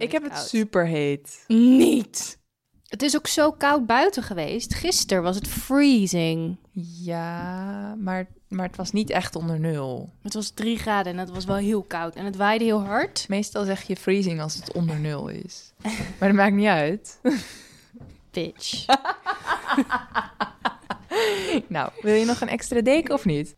Ik heb het koud. super heet. Niet. Het is ook zo koud buiten geweest. Gisteren was het freezing. Ja, maar, maar het was niet echt onder nul. Het was drie graden en het was wel heel koud. En het waaide heel hard. Meestal zeg je freezing als het onder nul is. Maar dat maakt niet uit. Bitch. Nou, wil je nog een extra deken of niet?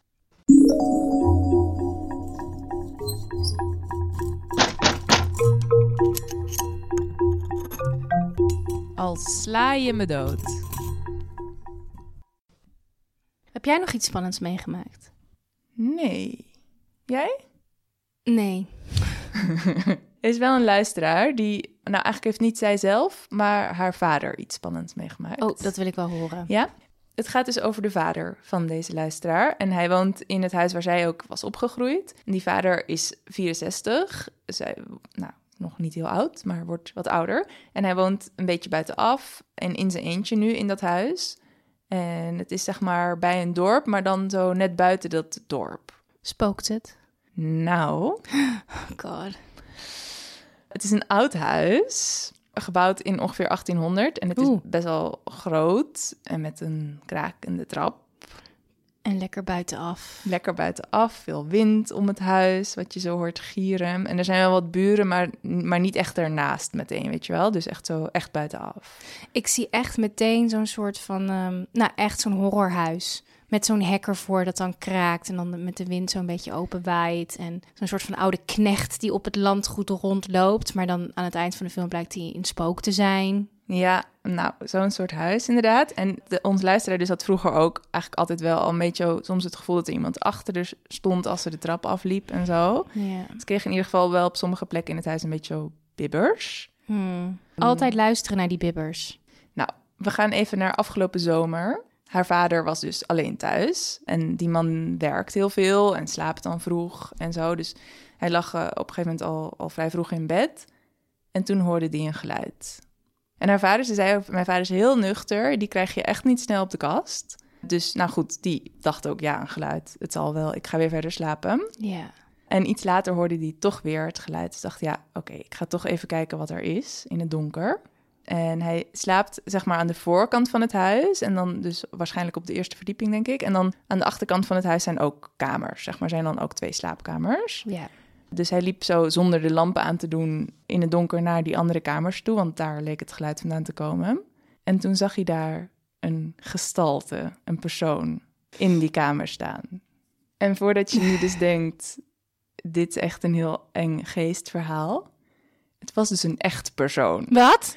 Al sla je me dood. Heb jij nog iets spannends meegemaakt? Nee. Jij? Nee. Er is wel een luisteraar die, nou eigenlijk heeft niet zij zelf, maar haar vader iets spannends meegemaakt. Oh, dat wil ik wel horen. Ja? Het gaat dus over de vader van deze luisteraar. En hij woont in het huis waar zij ook was opgegroeid. En die vader is 64. Zij, nou, nog niet heel oud, maar wordt wat ouder. En hij woont een beetje buitenaf en in zijn eentje nu in dat huis. En het is zeg maar bij een dorp, maar dan zo net buiten dat dorp. Spookt het? Nou, Oh god. Het is een oud huis, gebouwd in ongeveer 1800. En het Oeh. is best wel groot en met een krakende trap. En lekker buitenaf. Lekker buitenaf, veel wind om het huis, wat je zo hoort gieren. En er zijn wel wat buren, maar, maar niet echt ernaast meteen, weet je wel. Dus echt zo, echt buitenaf. Ik zie echt meteen zo'n soort van, ehm, nou echt zo'n horrorhuis. Met zo'n hek ervoor dat dan kraakt en dan met de wind zo'n beetje open waait. En zo'n soort van oude knecht die op het landgoed rondloopt. Maar dan aan het eind van de film blijkt hij een spook te zijn. Ja, nou, zo'n soort huis inderdaad. En de, ons luisteraar dus had vroeger ook eigenlijk altijd wel al een beetje soms het gevoel dat er iemand achter er stond als ze de trap afliep en zo. Ja. Ze kregen in ieder geval wel op sommige plekken in het huis een beetje zo bibbers. Hmm. Altijd luisteren naar die bibbers. Nou, we gaan even naar afgelopen zomer. Haar vader was dus alleen thuis. En die man werkt heel veel en slaapt dan vroeg en zo. Dus hij lag eh, op een gegeven moment al, al vrij vroeg in bed. En toen hoorde hij een geluid. En haar vader, ze zei ook, mijn vader is heel nuchter. Die krijg je echt niet snel op de kast. Dus nou goed, die dacht ook, ja, een geluid. Het zal wel, ik ga weer verder slapen. Ja. En iets later hoorde hij toch weer het geluid. Dus dacht, ja, oké, ik ga toch even kijken wat er is in het donker. En hij slaapt zeg maar aan de voorkant van het huis. En dan dus waarschijnlijk op de eerste verdieping, denk ik. En dan aan de achterkant van het huis zijn ook kamers. Zeg maar, zijn dan ook twee slaapkamers. Ja. Dus hij liep zo zonder de lampen aan te doen in het donker naar die andere kamers toe. Want daar leek het geluid vandaan te komen. En toen zag hij daar een gestalte, een persoon, in die kamer staan. En voordat je nu dus denkt, dit is echt een heel eng geestverhaal. Het was dus een echt persoon. Wat?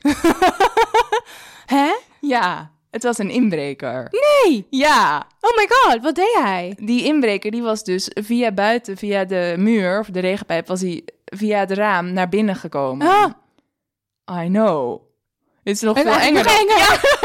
Hè? Ja, het was een inbreker. Nee! Ja, Oh my god, wat deed hij? die inbreker die was dus via buiten, via de muur of de regenpijp, was hij via het raam naar binnen gekomen. Ah, I know. Het is nog en veel enger. dan- enger.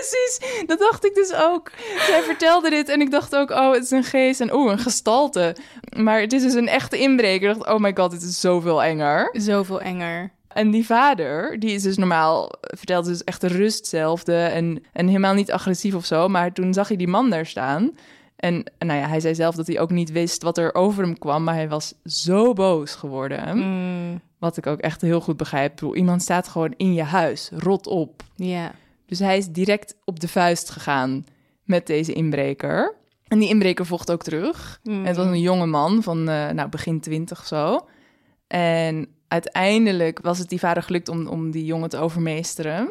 Precies, dat dacht ik dus ook. Zij vertelde dit en ik dacht ook, oh, het is een geest en oeh, een gestalte. Maar het is dus een echte inbreker. Ik dacht, oh my god, dit is zoveel enger. Zoveel enger. En die vader, die is dus normaal, vertelde dus echt de rust zelfde en, en helemaal niet agressief of zo. Maar toen zag hij die man daar staan. En nou ja, hij zei zelf dat hij ook niet wist wat er over hem kwam, maar hij was zo boos geworden. Mm, Wat ik ook echt heel goed begrijp. Ik bedoel, iemand staat gewoon in je huis, rot op. Ja. Dus hij is direct op de vuist gegaan met deze inbreker. En die inbreker vocht ook terug. Mm. En het was een jonge man van eh, nou, begin twintig zo. En uiteindelijk was het die vader gelukt om, om die jongen te overmeesteren.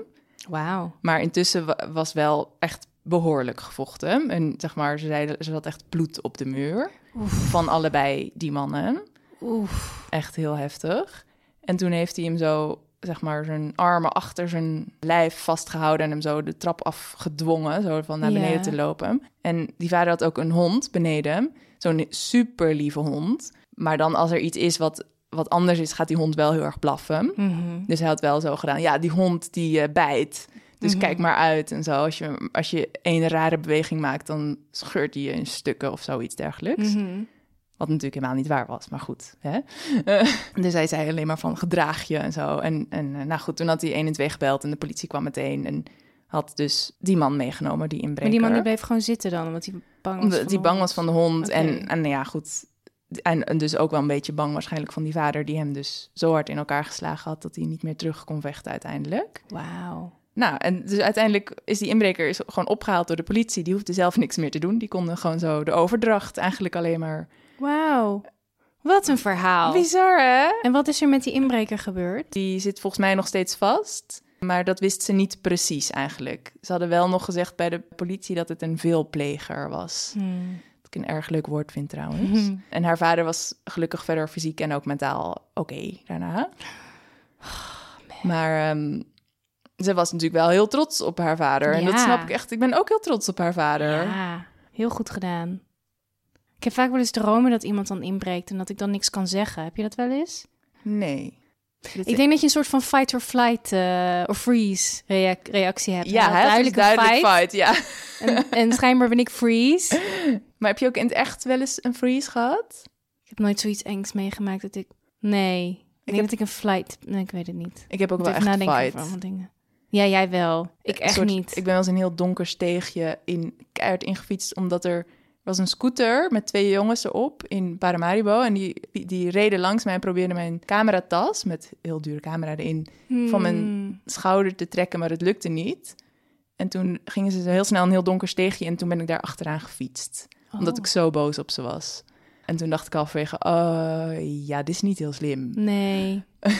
Wauw. Maar intussen wa- was wel echt behoorlijk gevochten. En zeg maar, ze zeiden, er zat echt bloed op de muur. Van allebei die mannen. Oef. Echt heel heftig. En toen heeft hij hem zo, zeg maar, zijn armen achter zijn lijf vastgehouden en hem zo de trap afgedwongen, zo van naar beneden te lopen. En die vader had ook een hond beneden, zo'n super lieve hond. Maar dan als er iets is wat, wat anders is, gaat die hond wel heel erg blaffen. Mhm. Dus hij had wel zo gedaan, ja, die hond die eh, bijt. Dus kijk maar uit en zo. Als je, als je een rare beweging maakt, dan scheurt hij je in stukken of zoiets dergelijks. Mhm. Wat natuurlijk helemaal niet waar was, maar goed. Hè? Dus hij zei alleen maar van gedraag je en zo. En, en eh, nou goed, toen had hij 1 en 2 gebeld en de politie kwam meteen. En had dus die man meegenomen, die inbreker. Maar die man die bleef gewoon zitten dan, omdat hij bang was Omdat van hij de bang hond. was van de hond. En, en nou ja, goed, En, en dus ook wel een beetje bang waarschijnlijk van die vader... die hem dus zo hard in elkaar geslagen had... dat hij niet meer terug kon vechten uiteindelijk. Wauw. Nou, en dus uiteindelijk is die inbreker is gewoon opgehaald door de politie. Die hoefde zelf niks meer te doen. Die konden gewoon zo de overdracht eigenlijk alleen maar... Wauw. Wat een verhaal. Bizar, hè? En wat is er met die inbreker gebeurd? Die zit volgens mij nog steeds vast. Maar dat wist ze niet precies eigenlijk. Ze hadden wel nog gezegd bij de politie dat het een veelpleger was. Hmm. Ik een erg leuk woord vind trouwens. Mhm. En haar vader was gelukkig verder fysiek en ook mentaal oké daarna. maar ehm, ze was natuurlijk wel heel trots op haar vader. En dat snap ik echt. Ik ben ook heel trots op haar vader. Ja, heel goed gedaan. Ik heb vaak wel eens dromen dat iemand dan inbreekt en dat ik dan niks kan zeggen. Heb je dat wel eens? Nee. Dit- Ik denk dat je een soort van fight or flight eh, of freeze reac- reactie hebt. ja, dus duidelijk een duidelijk fight. fight. ja. En, en schijnbaar ben ik freeze. Maar heb je ook in het echt wel eens een freeze gehad? Ik heb nooit zoiets engs meegemaakt dat ik... Nee, ik denk heb- dat ik een flight... Nee, ik weet het niet. Ik heb ook Ik wel echt nadenken over dingen. Ja, jij wel. Ik echt soort- niet. Ik ben wel eens een heel donker steegje in keihard ingefietst, omdat er was een scooter met twee jongens erop in Paramaribo. En die, die, die reden langs mij en probeerden mijn cameratas, met heel dure camera erin, van mijn- Hmm. schouder te trekken, maar het lukte niet. En toen gingen ze heel snel een heel donker steegje en toen ben ik daar achteraan gefietst. Omdat Oh. ik zo boos op ze was. En toen dacht ik halverwege, oh ja, dit is niet heel slim. Nee.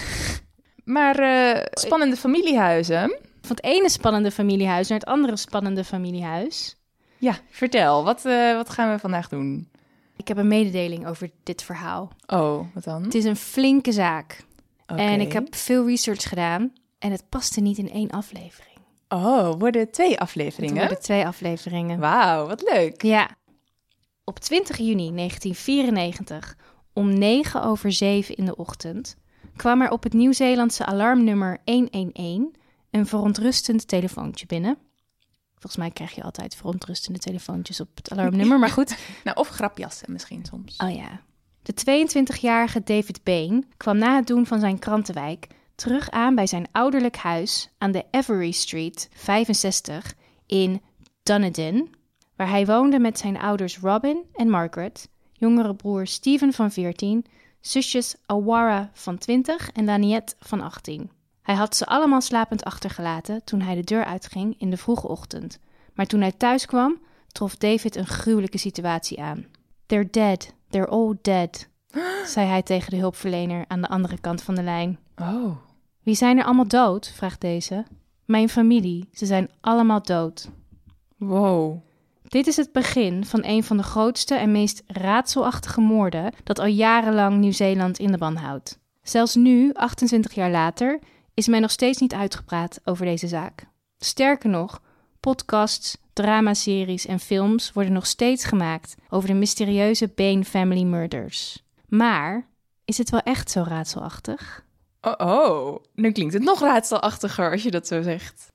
Maar eh, spannende familiehuizen. Van het ene spannende familiehuis naar het andere spannende familiehuis. Ja, vertel, wat, eh, wat gaan we vandaag doen? Ik heb een mededeling over dit verhaal. Oh, wat dan? Het is een flinke zaak. Oké. En ik heb veel research gedaan. En het paste niet in één aflevering. Oh, worden twee Het afleveringen? worden twee afleveringen. Wauw, wat leuk. Ja. Op 20 juni 1994, om 9 over 7 in de ochtend, kwam er op het Nieuw-Zeelandse alarmnummer 111 een verontrustend telefoontje binnen. Volgens mij krijg je altijd verontrustende telefoontjes op het alarmnummer, maar goed. Nou, of grapjassen misschien soms. Oh ja. De 22-jarige David Bain kwam na het doen van zijn krantenwijk terug aan bij zijn ouderlijk huis aan de Avery Street 65 in Dunedin, waar hij woonde met zijn ouders Robin en Margaret, jongere broer Steven van 14, zusjes Awara van 20 en Daniette van 18. Hij had ze allemaal slapend achtergelaten toen hij de deur uitging in de vroege ochtend. Maar toen hij thuis kwam, trof David een gruwelijke situatie aan. They're dead. They're all dead, zei hij tegen de hulpverlener aan de andere kant van de lijn. Oh. Wie zijn er allemaal dood? vraagt deze. Mijn familie. Ze zijn allemaal dood. Wow. Dit is het begin van een van de grootste en meest raadselachtige moorden dat al jarenlang Nieuw-Zeeland in de ban houdt. Zelfs nu, 28 jaar later, is men nog steeds niet uitgepraat over deze zaak. Sterker nog, podcasts, dramaseries en films worden nog steeds gemaakt over de mysterieuze Bain Family Murders. Maar is het wel echt zo raadselachtig? Oh, oh. Nu klinkt het nog raadselachtiger als je dat zo zegt.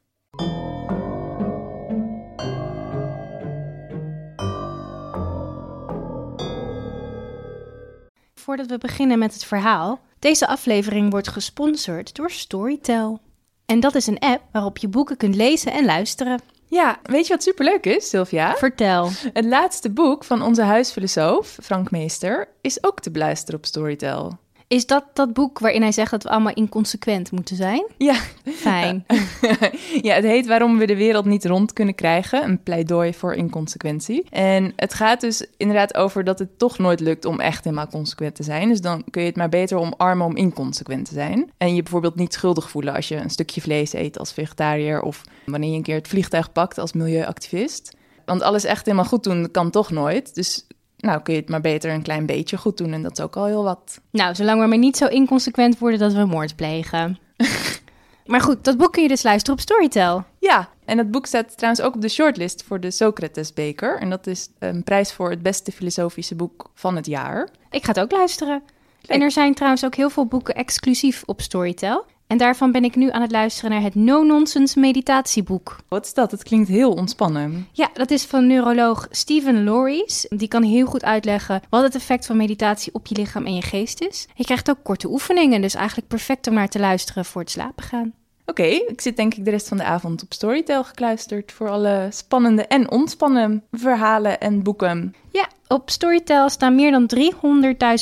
Voordat we beginnen met het verhaal, deze aflevering wordt gesponsord door Storytel. En dat is een app waarop je boeken kunt lezen en luisteren. Ja, weet je wat superleuk is, Sylvia? Vertel. Het laatste boek van onze huisfilosoof, Frank Meester, is ook te beluisteren op Storytel. Is dat dat boek waarin hij zegt dat we allemaal inconsequent moeten zijn? Ja, Fijn. ja, het heet Waarom we de wereld niet rond kunnen krijgen. Een pleidooi voor inconsequentie. En het gaat dus inderdaad over dat het toch nooit lukt om echt helemaal consequent te zijn. Dus dan kun je het maar beter omarmen om inconsequent te zijn. En je bijvoorbeeld niet schuldig voelen als je een stukje vlees eet als vegetariër. Of wanneer je een keer het vliegtuig pakt als milieuactivist. Want alles echt helemaal goed doen kan toch nooit. Dus nou kun je het maar beter een klein beetje goed doen. En dat is ook al heel wat. Nou, zolang we maar niet zo inconsequent worden dat we moord plegen. maar goed, dat boek kun je dus luisteren op Storytel. Ja, en dat boek staat trouwens ook op de shortlist voor de Socrates-beker. En dat is een prijs voor het beste filosofische boek van het jaar. Ik ga het ook luisteren. En er zijn trouwens ook heel veel boeken exclusief op Storytel. En daarvan ben ik nu aan het luisteren naar het No-Nonsense meditatieboek. Wat is dat? Het klinkt heel ontspannen. Ja, dat is van neuroloog Stephen Loris. Die kan heel goed uitleggen wat het effect van meditatie op je lichaam en je geest is. Je krijgt ook korte oefeningen, dus eigenlijk perfect om naar te luisteren voor het slapen gaan. Oké, ik zit denk ik de rest van de avond op Storytel gekluisterd voor alle spannende en ontspannen verhalen en boeken. Ja, op Storytel staan meer dan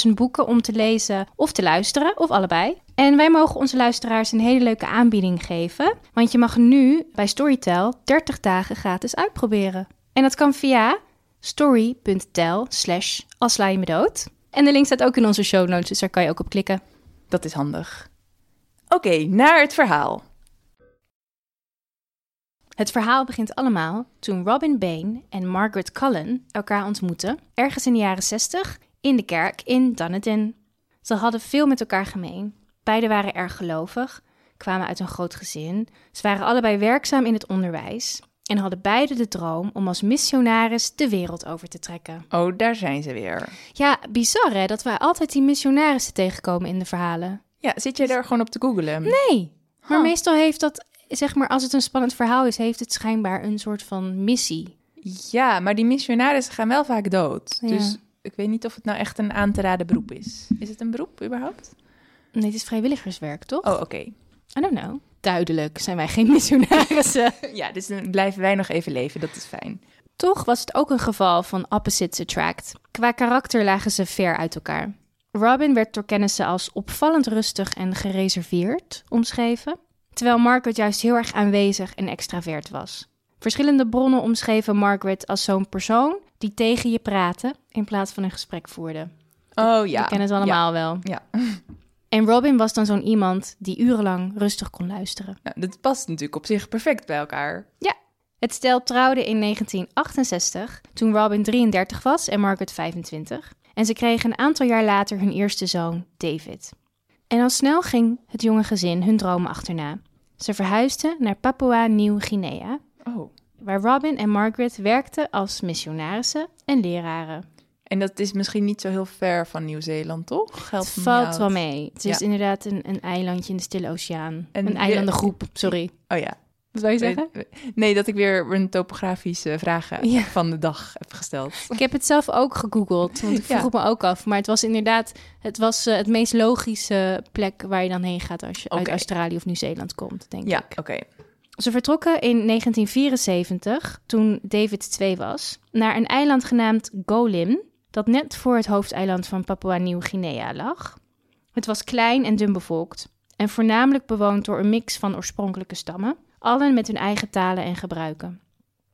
300.000 boeken om te lezen of te luisteren, of allebei. En wij mogen onze luisteraars een hele leuke aanbieding geven, want je mag nu bij Storytel 30 dagen gratis uitproberen. En dat kan via story.tel slash als sla je me dood. En de link staat ook in onze show notes, dus daar kan je ook op klikken. Dat is handig. Oké, naar het verhaal. Het verhaal begint allemaal toen Robin Bain en Margaret Cullen elkaar ontmoetten, ergens in de jaren 60, in de kerk in Dunedin. Ze hadden veel met elkaar gemeen. Beiden waren erg gelovig, kwamen uit een groot gezin. Ze waren allebei werkzaam in het onderwijs en hadden beide de droom om als missionaris de wereld over te trekken. Oh, daar zijn ze weer. Ja, bizar hè, dat wij altijd die missionarissen tegenkomen in de verhalen. Ja, zit jij daar gewoon op te googelen? Nee, maar meestal heeft dat, zeg maar, als het een spannend verhaal is, heeft het schijnbaar een soort van missie. Ja, maar die missionarissen gaan wel vaak dood. Ja. Dus ik weet niet of het nou echt een aan te raden beroep is. Is het een beroep überhaupt? Nee, het is vrijwilligerswerk, toch? Oh, oké. I don't know. Duidelijk zijn wij geen missionarissen. Ja, dus dan blijven wij nog even leven. Dat is fijn. Toch was het ook een geval van opposites attract. Qua karakter lagen ze ver uit elkaar. Robin werd door kennissen als opvallend rustig en gereserveerd omschreven, terwijl Margaret juist heel erg aanwezig en extravert was. Verschillende bronnen omschreven Margaret als zo'n persoon die tegen je praatte in plaats van een gesprek voerde. Oh ja. We kennen het allemaal wel. Ja. En Robin was dan zo'n iemand die urenlang rustig kon luisteren. Nou, dat past natuurlijk op zich perfect bij elkaar. Het stel trouwde in 1968, toen Robin 33 was en Margaret 25. En ze kregen een aantal jaar later hun eerste zoon, David. En al snel ging het jonge gezin hun dromen achterna. Ze verhuisden naar Papua Nieuw-Guinea, Oh. waar Robin en Margaret werkten als missionarissen en leraren. En dat is misschien niet zo heel ver van Nieuw-Zeeland, toch? Helpt Het valt wel mee. Het is Ja. inderdaad een, een eilandje in de Stille Oceaan. En een eilandengroep, sorry. Oh ja. Wat wil je zeggen? Nee, dat ik weer een topografische vragen Ja. van de dag heb gesteld. Ik heb het zelf ook gegoogeld, want ik vroeg Ja. het me ook af. Maar het was inderdaad het, was, eh, het meest logische plek waar je dan heen gaat als je uit. Australië of Nieuw-Zeeland komt, denk Ja, ik. oké. Ze vertrokken in 1974, toen David 2 was, naar een eiland genaamd Golim, dat net voor het hoofdeiland van Papua Nieuw-Guinea lag. Het was klein en dun bevolkt en voornamelijk bewoond door een mix van oorspronkelijke stammen, allen met hun eigen talen en gebruiken.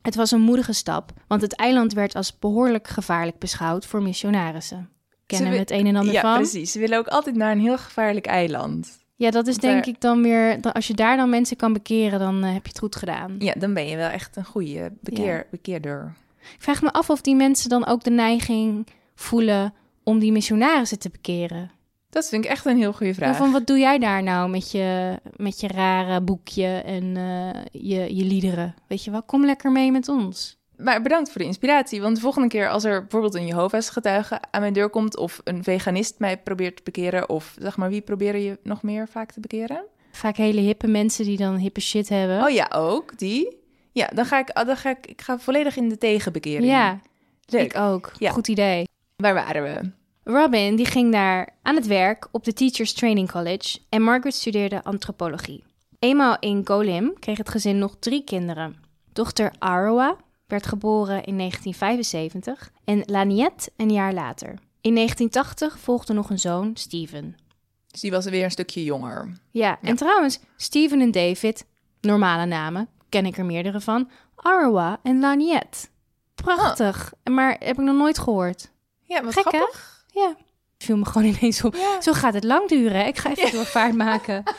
Het was een moedige stap, want het eiland werd als behoorlijk gevaarlijk beschouwd voor missionarissen. Kennen we het een en ander Ja, van? precies. Ze willen ook altijd naar een heel gevaarlijk eiland. Ja, dat is denk ik dan weer, als je daar dan mensen kan bekeren, dan eh, heb je het goed gedaan. Ja, dan ben je wel echt een goede bekeer, bekeerder. Ik vraag me af of die mensen dan ook de neiging voelen om die missionarissen te bekeren. Dat vind ik echt een heel goede vraag. Van wat doe jij daar nou met je, met je rare boekje en eh, je, je liederen? Weet je wel, kom lekker mee met ons. Maar bedankt voor de inspiratie. Want de volgende keer als er bijvoorbeeld een Jehovah's getuige aan mijn deur komt... of een veganist mij probeert te bekeren... of zeg maar, wie proberen je nog meer vaak te bekeren? Vaak hele hippe mensen die dan hippe shit hebben. Oh ja, ook, die. Ja, dan ga ik, dan ga ik, ik ga volledig in de tegenbekering. ja, Leuk. ik ook. Ja. Goed idee. Waar waren we? Robin die ging daar aan het werk op de Teachers Training College en Margaret studeerde antropologie. Eenmaal in Golim kreeg het gezin nog drie kinderen. Dochter Arawa werd geboren in 1975 en Laniette een jaar later. In 1980 volgde nog een zoon, Steven. Dus die was weer een stukje jonger. Ja, en trouwens, Steven en David, normale namen, ken ik er meerdere van, Arawa en Laniette. Prachtig, maar heb ik nog nooit gehoord. Ja, wat Gek, hè? grappig. Ja, viel me gewoon ineens op. Ja. Zo gaat het lang duren. Ik ga even doorvaart maken.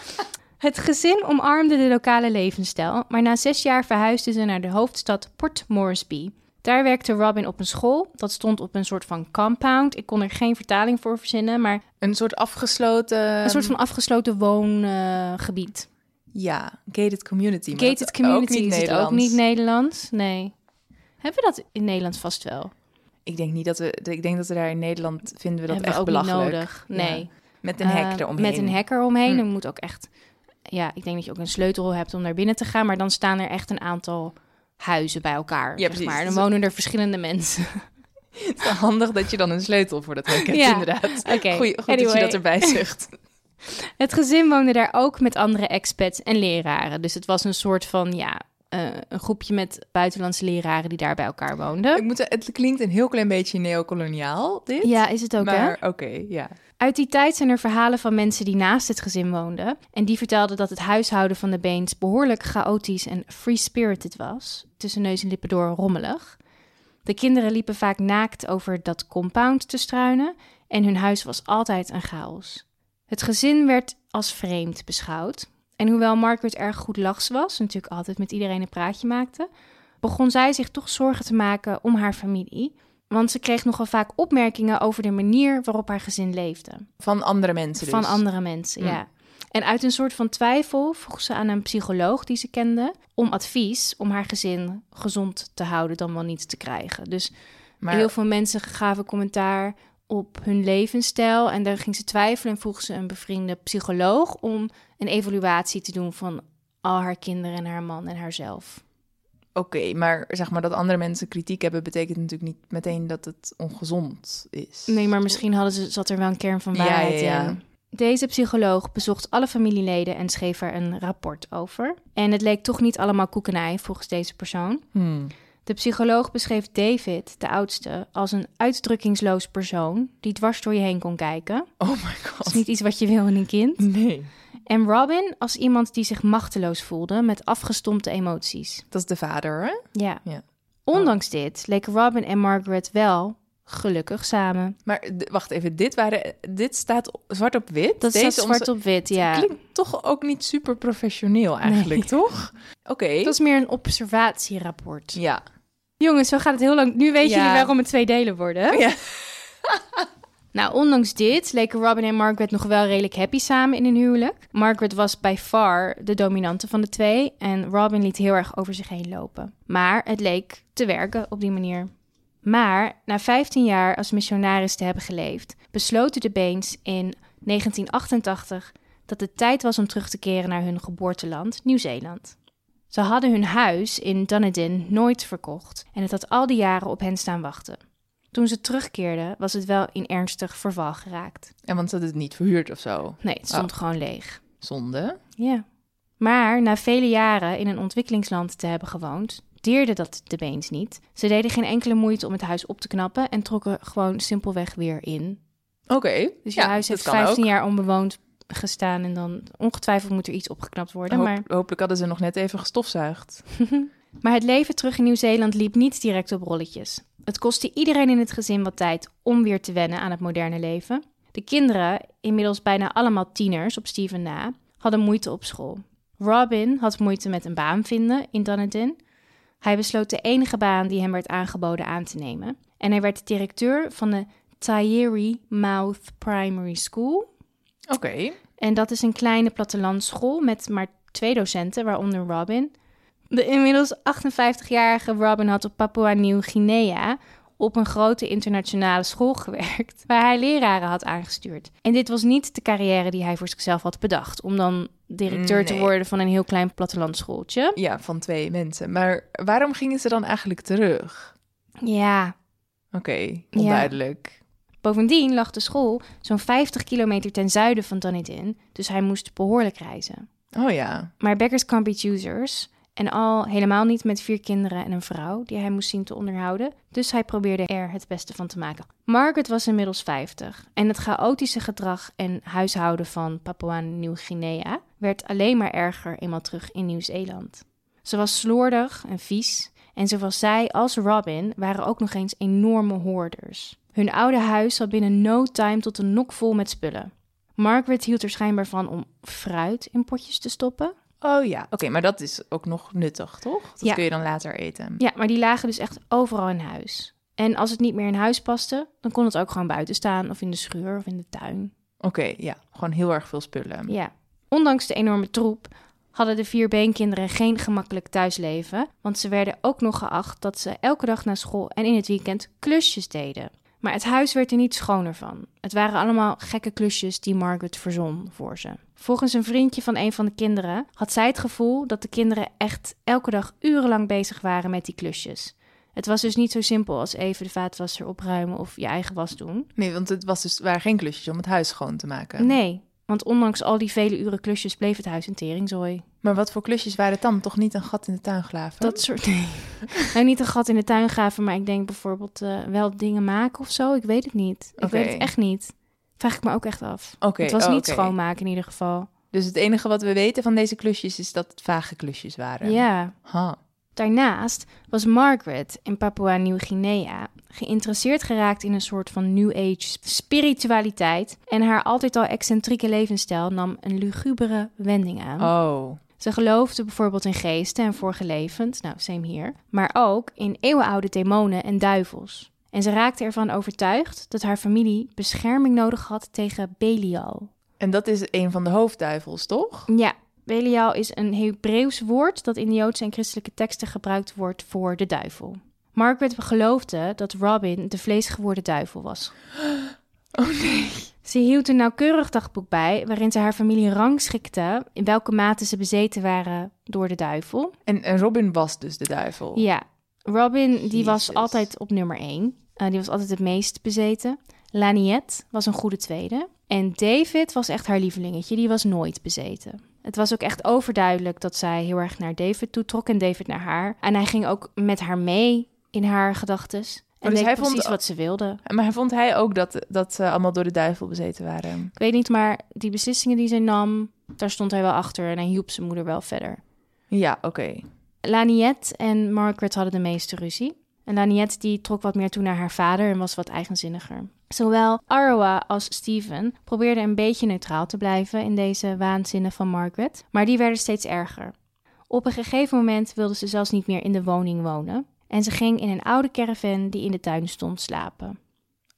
Het gezin omarmde de lokale levensstijl, maar na zes jaar verhuisden ze naar de hoofdstad Port Moresby. Daar werkte Robin op een school. Dat stond op een soort van compound. Ik kon er geen vertaling voor verzinnen, maar Een soort afgesloten... een soort van afgesloten woongebied. Ja, gated community. maar dat Gated community ook niet is het ook niet Nederlands. Nee. Hebben we dat in Nederland vast wel? Ik denk niet dat we... Ik denk dat we daar in Nederland vinden we dat Hebben echt we ook niet belachelijk. nodig. Ja. Nee. Met een hek Eh, eromheen. Met een hek eromheen. Hm. Er moet ook echt... Ja, ik denk dat je ook een sleutel hebt om naar binnen te gaan. Maar dan staan er echt een aantal huizen bij elkaar. Ja, zeg precies. Maar. Dan Dus- wonen er verschillende mensen. Het is handig dat je dan een sleutel voor dat hek hebt, Ja, inderdaad. oké. Goeie, goed dat Anyway. je dat erbij zegt. Het gezin woonde daar ook met andere expats en leraren. Dus het was een soort van, ja, eh, een groepje met buitenlandse leraren die daar bij elkaar Ik woonden. moet, het klinkt een heel klein beetje neocoloniaal, dit. Ja, is het ook, hè? maar oké, ja. Uit die tijd zijn er verhalen van mensen die naast het gezin woonden. En die vertelden dat het huishouden van de Baines behoorlijk chaotisch en free-spirited was. Tussen neus en lippen door rommelig. De kinderen liepen vaak naakt over dat compound te struinen. En hun huis was altijd een chaos. Het gezin werd als vreemd beschouwd. En hoewel Margaret erg goed lachs was, natuurlijk altijd met iedereen een praatje maakte, begon zij zich toch zorgen te maken om haar familie. Want ze kreeg nogal vaak opmerkingen over de manier waarop haar gezin leefde. Van andere mensen dus. Van andere mensen, Mm. ja. En uit een soort van twijfel vroeg ze aan een psycholoog die ze kende om advies om haar gezin gezond te houden dan wel niet te krijgen. Dus Maar heel veel mensen gaven commentaar op hun levensstijl en daar ging ze twijfelen en vroeg ze een bevriende psycholoog om een evaluatie te doen van al haar kinderen en haar man en haarzelf. oké, maar zeg maar dat andere mensen kritiek hebben... betekent natuurlijk niet meteen dat het ongezond is. Nee, maar misschien hadden ze, zat er wel een kern van Ja, waarheid ja, ja. in. Deze psycholoog bezocht alle familieleden en schreef er een rapport over. En het leek toch niet allemaal koekenij, volgens deze persoon. Hmm. De psycholoog beschreef David, de oudste, als een uitdrukkingsloos persoon die dwars door je heen kon kijken. Oh my Dat god. is niet iets wat je wil in een kind. Nee. En Robin als iemand die zich machteloos voelde met afgestompte emoties. Dat is de vader, hè? Ja. Ja. Ondanks dit leken Robin en Margaret wel gelukkig samen. Maar wacht even, dit, waren, dit staat zwart op wit. Dat Deze staat zwart onze- op wit, ja. Klinkt toch ook niet super professioneel eigenlijk, toch? Oké. Het was meer een observatierapport. Ja. Jongens, zo gaat het heel lang. Nu weet Ja. jullie waarom het twee delen worden. Ja. Nou, ondanks dit leken Robin en Margaret nog wel redelijk happy samen in hun huwelijk. Margaret was by far de dominante van de twee en Robin liet heel erg over zich heen lopen. Maar het leek te werken op die manier. Maar na 15 jaar als missionaris te hebben geleefd, besloten de Baines in 1988 dat het tijd was om terug te keren naar hun geboorteland, Nieuw-Zeeland. Ze hadden hun huis in Dunedin nooit verkocht en het had al die jaren op hen staan wachten. Toen ze terugkeerden, was het wel in ernstig verval geraakt. En want ze hadden het niet verhuurd of zo. Nee, het stond gewoon leeg. Zonde. Ja. Maar na vele jaren in een ontwikkelingsland te hebben gewoond, deerde dat de Beens niet. Ze deden geen enkele moeite om het huis op te knappen en trokken gewoon simpelweg weer in. Oké. Dus je Ja, huis heeft kan 15 ook. jaar onbewoond gestaan en dan ongetwijfeld moet er iets opgeknapt worden. Hoop- Maar, Hopelijk hadden ze nog net even gestofzuigd. maar het leven terug in Nieuw-Zeeland liep niet direct op rolletjes. Het kostte iedereen in het gezin wat tijd om weer te wennen aan het moderne leven. De kinderen, inmiddels bijna allemaal tieners op Steven na, hadden moeite op school. Robin had moeite met een baan vinden in Dunedin. Hij besloot de enige baan die hem werd aangeboden aan te nemen. En hij werd directeur van de Taieri Mouth Primary School. Oké. En dat is een kleine plattelandsschool met maar twee docenten, waaronder Robin. De inmiddels 58-jarige Robin had op Papua Nieuw-Guinea op een grote internationale school gewerkt, waar hij leraren had aangestuurd. En dit was niet de carrière die hij voor zichzelf had bedacht, om dan directeur te worden van een heel klein plattelandsschooltje. Ja, van twee mensen. Maar waarom gingen ze dan eigenlijk terug? Ja, Oké, onduidelijk. Bovendien lag de school zo'n 50 kilometer ten zuiden van Dunedin, dus hij moest behoorlijk reizen. Oh ja. Maar beggars can't be choosers. En al helemaal niet met vier kinderen en een vrouw die hij moest zien te onderhouden. Dus hij probeerde er het beste van te maken. Margaret was inmiddels 50. En het chaotische gedrag en huishouden van Papua Nieuw-Guinea werd alleen maar erger eenmaal terug in Nieuw-Zeeland. Ze was slordig en vies. En zowel zij als Robin waren ook nog eens enorme hoorders. Hun oude huis zat binnen no time tot een nok vol met spullen. Margaret hield er schijnbaar van om fruit in potjes te stoppen. Oh ja. Oké, maar dat is ook nog nuttig, toch? Dat Ja. kun je dan later eten. Ja, maar die lagen dus echt overal in huis. En als het niet meer in huis paste, dan kon het ook gewoon buiten staan of in de schuur of in de tuin. Oké, ja. Gewoon heel erg veel spullen. Ja. Ondanks de enorme troep hadden de vier beenkinderen geen gemakkelijk thuisleven, want ze werden ook nog geacht dat ze elke dag na school en in het weekend klusjes deden. Maar het huis werd er niet schoner van. Het waren allemaal gekke klusjes die Margaret verzon voor ze. Volgens een vriendje van een van de kinderen had zij het gevoel dat de kinderen echt elke dag urenlang bezig waren met die klusjes. Het was dus niet zo simpel als even de vaatwasser opruimen of je eigen was doen. Nee, want het was dus, waren geen klusjes om het huis schoon te maken. Nee, Want ondanks al die vele uren klusjes bleef het huis een teringzooi. Maar wat voor klusjes waren het dan? Toch niet een gat in de tuin graven? Dat soort nee. nou, niet een gat in de tuin graven, maar ik denk bijvoorbeeld eh, wel dingen maken of zo. Ik weet het niet. Ik weet het echt niet. Vraag ik me ook echt af. Oké, het was oh, niet schoonmaken in ieder geval. Dus het enige wat we weten van deze klusjes is dat het vage klusjes waren. Ja. Ha. Daarnaast was Margaret in Papua Nieuw-Guinea geïnteresseerd geraakt in een soort van New Age spiritualiteit. En haar altijd al excentrieke levensstijl nam een lugubere wending aan. Oh. Ze geloofde bijvoorbeeld in geesten en vorige levens, nou, same hier, maar ook in eeuwenoude demonen en duivels. En ze raakte ervan overtuigd dat haar familie bescherming nodig had tegen Belial. En dat is een van de hoofdduivels, toch? Ja, Belial is een Hebreeuws woord dat in de Joodse en christelijke teksten gebruikt wordt voor de duivel. Margaret geloofde dat Robin de vleesgeworden duivel was. Oh nee. Ze hield een nauwkeurig dagboek bij waarin ze haar familie rangschikte in welke mate ze bezeten waren door de duivel. En, en Robin was dus de duivel. Ja, Robin die was altijd op nummer 1. die was altijd het meest bezeten. Laniette was een goede tweede. En David was echt haar lievelingetje. Die was nooit bezeten. Het was ook echt overduidelijk dat zij heel erg naar David toe trok en David naar haar. En hij ging ook met haar mee in haar gedachtes. En dus deed hij vond- precies wat ze wilde. Maar vond hij ook dat, dat ze allemaal door de duivel bezeten waren? Ik weet niet, maar die beslissingen die zij nam, daar stond hij wel achter en hij hielp zijn moeder wel verder. Ja, oké. Laniette en Margaret hadden de meeste ruzie. En Laniette die trok wat meer toe naar haar vader en was wat eigenzinniger. Zowel Arwa als Steven probeerden een beetje neutraal te blijven in deze waanzinnen van Margaret, maar die werden steeds erger. Op een gegeven moment wilde ze zelfs niet meer in de woning wonen en ze ging in een oude caravan die in de tuin stond slapen.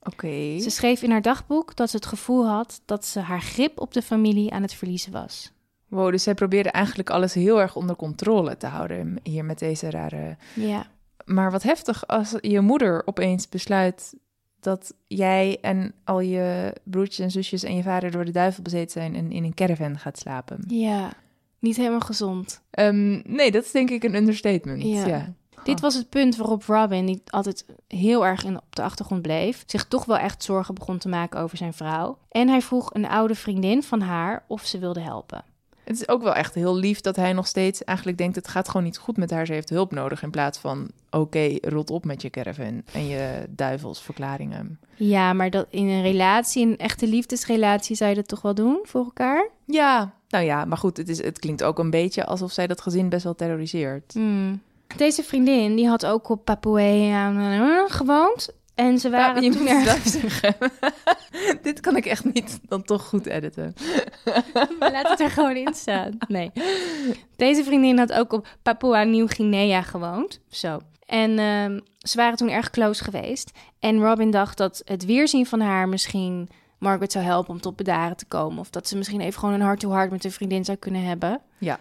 Oké. Ze schreef in haar dagboek dat ze het gevoel had dat ze haar grip op de familie aan het verliezen was. Wow, dus zij probeerde eigenlijk alles heel erg onder controle te houden hier met deze rare... Ja. Maar wat heftig als je moeder opeens besluit dat jij en al je broertjes en zusjes en je vader door de duivel bezeten zijn en in een caravan gaat slapen. Ja. Niet helemaal gezond. Ehm, nee, dat is denk ik een understatement. Ja. Ja. Dit was het punt waarop Robin, die altijd heel erg in, op de achtergrond bleef, zich toch wel echt zorgen begon te maken over zijn vrouw. En hij vroeg een oude vriendin van haar of ze wilde helpen. Het is ook wel echt heel lief dat hij nog steeds eigenlijk denkt... het gaat gewoon niet goed met haar, ze heeft hulp nodig... in plaats van, oké, rot op met je caravan en je duivelsverklaringen. Ja, maar dat in een relatie, een echte liefdesrelatie, zou je dat toch wel doen voor elkaar? Ja, nou ja, maar goed, het, is, het klinkt ook een beetje alsof zij dat gezin best wel terroriseert. Hmm. Deze vriendin, die had ook op Papua gewoond. En ze waren je toen moet zeggen. Dit kan ik echt niet dan toch goed editen. Laat het er gewoon in staan. Nee. Deze vriendin had ook op Papua Nieuw-Guinea gewoond. Zo. En ehm, ze waren toen erg close geweest. En Robin dacht dat het weerzien van haar misschien Margaret zou helpen om tot bedaren te komen. Of dat ze misschien even gewoon een hart-to-hart met een vriendin zou kunnen hebben. Ja.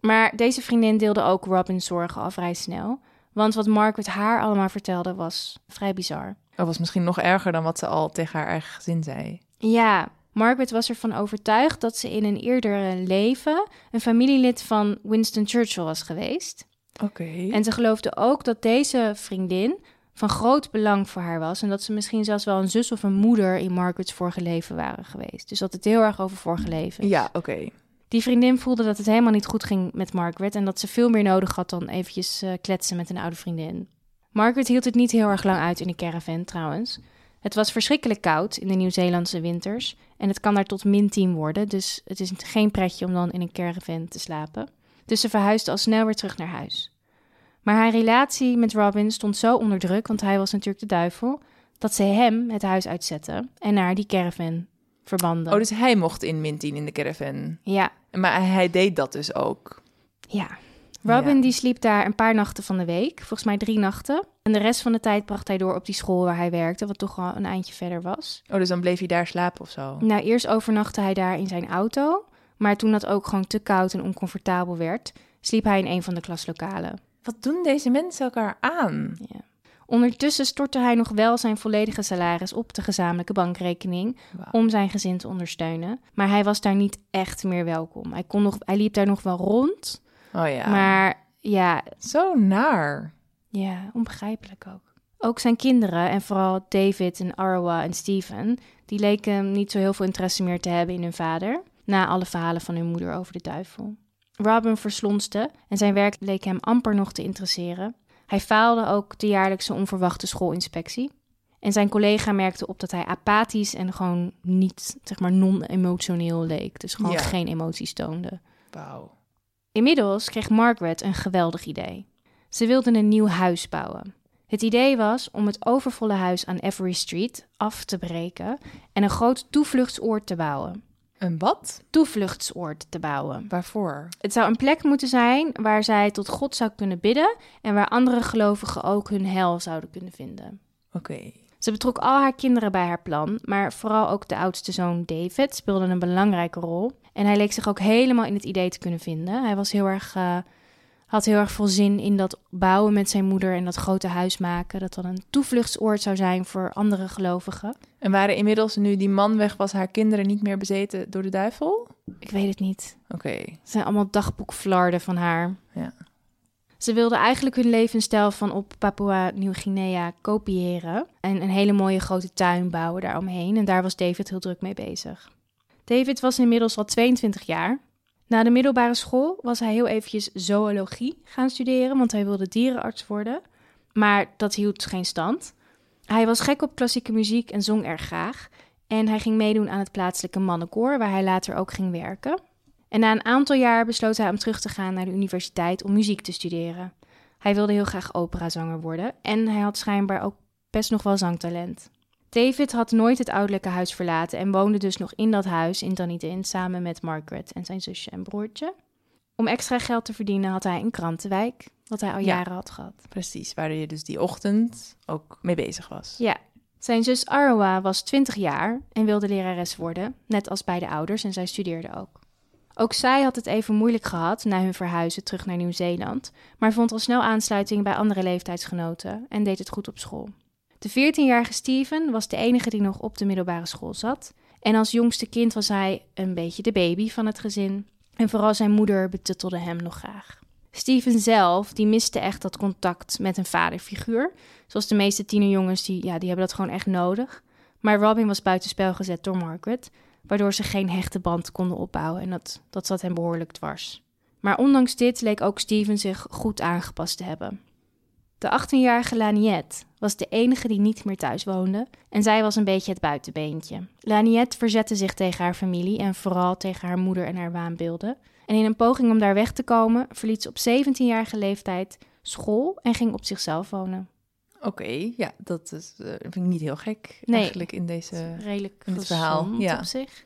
Maar deze vriendin deelde ook Robin's zorgen al vrij snel. Want wat Margaret haar allemaal vertelde was vrij bizar. Dat was misschien nog erger dan wat ze al tegen haar eigen gezin zei. Ja, Margaret was ervan overtuigd dat ze in een eerdere leven een familielid van Winston Churchill was geweest. Oké. En ze geloofde ook dat deze vriendin van groot belang voor haar was en dat ze misschien zelfs wel een zus of een moeder in Margaret's vorige leven waren geweest. Dus dat het heel erg over vorige leven. Ja, oké. Die vriendin voelde dat het helemaal niet goed ging met Margaret en dat ze veel meer nodig had dan eventjes eh, kletsen met een oude vriendin. Margaret hield het niet heel erg lang uit in de caravan trouwens. Het was verschrikkelijk koud in de Nieuw-Zeelandse winters en het kan daar tot min 10 worden, dus het is geen pretje om dan in een caravan te slapen. Dus ze verhuisde al snel weer terug naar huis. Maar haar relatie met Robin stond zo onder druk, want hij was natuurlijk de duivel, dat ze hem het huis uitzette en naar die caravan verbanden. Oh, dus hij mocht in min 10 in de caravan. Ja, Maar hij deed dat dus ook. Ja. Robin Ja. die sliep daar een paar nachten van de week, volgens mij drie nachten. En de rest van de tijd bracht hij door op die school waar hij werkte, wat toch wel een eindje verder was. Oh, dus dan bleef hij daar slapen of zo. Nou, eerst overnachtte hij daar in zijn auto, maar toen dat ook gewoon te koud en oncomfortabel werd, sliep hij in een van de klaslokalen. Wat doen deze mensen elkaar aan? Ja. Ondertussen stortte hij nog wel zijn volledige salaris op de gezamenlijke bankrekening om zijn gezin te ondersteunen. Maar hij was daar niet echt meer welkom. Hij, kon nog, hij liep daar nog wel rond, Oh ja. maar ja, Zo naar. Ja, onbegrijpelijk ook. Ook zijn kinderen, en vooral David en Arwa en Steven, die leken niet zo heel veel interesse meer te hebben in hun vader. na alle verhalen van hun moeder over de duivel. Robin verslonste en zijn werk leek hem amper nog te interesseren. Hij faalde ook de jaarlijkse onverwachte schoolinspectie. En zijn collega merkte op dat hij apathisch en gewoon niet, zeg maar, non-emotioneel leek. Dus gewoon Ja. geen emoties toonde. Wauw. Inmiddels kreeg Margaret een geweldig idee. Ze wilden een nieuw huis bouwen. Het idee was om het overvolle huis aan Avery Street af te breken en een groot toevluchtsoord te bouwen. Een wat? Toevluchtsoord te bouwen. Waarvoor? Het zou een plek moeten zijn waar zij tot God zou kunnen bidden en waar andere gelovigen ook hun hel zouden kunnen vinden. Oké. Ze betrok al haar kinderen bij haar plan, maar vooral ook de oudste zoon David speelde een belangrijke rol. En hij leek zich ook helemaal in het idee te kunnen vinden. Hij was heel erg, eh, had heel erg veel zin in dat bouwen met zijn moeder en dat grote huis maken. Dat dan een toevluchtsoord zou zijn voor andere gelovigen. En waren inmiddels, nu die man weg was, haar kinderen niet meer bezeten door de duivel? Ik weet het niet. Oké. Het zijn allemaal dagboekflarden van haar. Ja. Ze wilde eigenlijk hun levensstijl van op Papua Nieuw-Guinea kopiëren. En een hele mooie grote tuin bouwen daaromheen. En daar was David heel druk mee bezig. David was inmiddels al 22 jaar. Na de middelbare school was hij heel eventjes zoologie gaan studeren, want hij wilde dierenarts worden. Maar dat hield geen stand. Hij was gek op klassieke muziek en zong erg graag. En hij ging meedoen aan het plaatselijke mannenkoor, waar hij later ook ging werken. En na een aantal jaar besloot hij om terug te gaan naar de universiteit om muziek te studeren. Hij wilde heel graag operazanger worden en hij had schijnbaar ook best nog wel zangtalent. David had nooit het ouderlijke huis verlaten en woonde dus nog in dat huis in Dunedin samen met Margaret en zijn zusje en broertje. Om extra geld te verdienen had hij een krantenwijk, wat hij al Ja. jaren had gehad. Precies, waar je dus die ochtend ook mee bezig was. Ja. Zijn zus Arwa was 20 jaar en wilde lerares worden, net als beide ouders, en zij studeerde ook. Ook zij had het even moeilijk gehad na hun verhuizen terug naar Nieuw-Zeeland, maar vond al snel aansluiting bij andere leeftijdsgenoten en deed het goed op school. De 14-jarige Steven was de enige die nog op de middelbare school zat. En als jongste kind was hij een beetje de baby van het gezin. En vooral zijn moeder betuttelde hem nog graag. Steven zelf, die miste echt dat contact met een vaderfiguur. Zoals de meeste tienerjongens, die, ja, die hebben dat gewoon echt nodig. Maar Robin was buitenspel gezet door Margaret, waardoor ze geen hechte band konden opbouwen. En dat, dat zat hem behoorlijk dwars. Maar ondanks dit leek ook Steven zich goed aangepast te hebben. De 18-jarige Laniette was de enige die niet meer thuis woonde en zij was een beetje het buitenbeentje. Laniette verzette zich tegen haar familie en vooral tegen haar moeder en haar waanbeelden. En in een poging om daar weg te komen, verliet ze op 17-jarige leeftijd school en ging op zichzelf wonen. Oké, ja, dat is, eh, vind ik niet heel gek Nee. eigenlijk in deze... Redelijk in het verhaal, ja. op zich.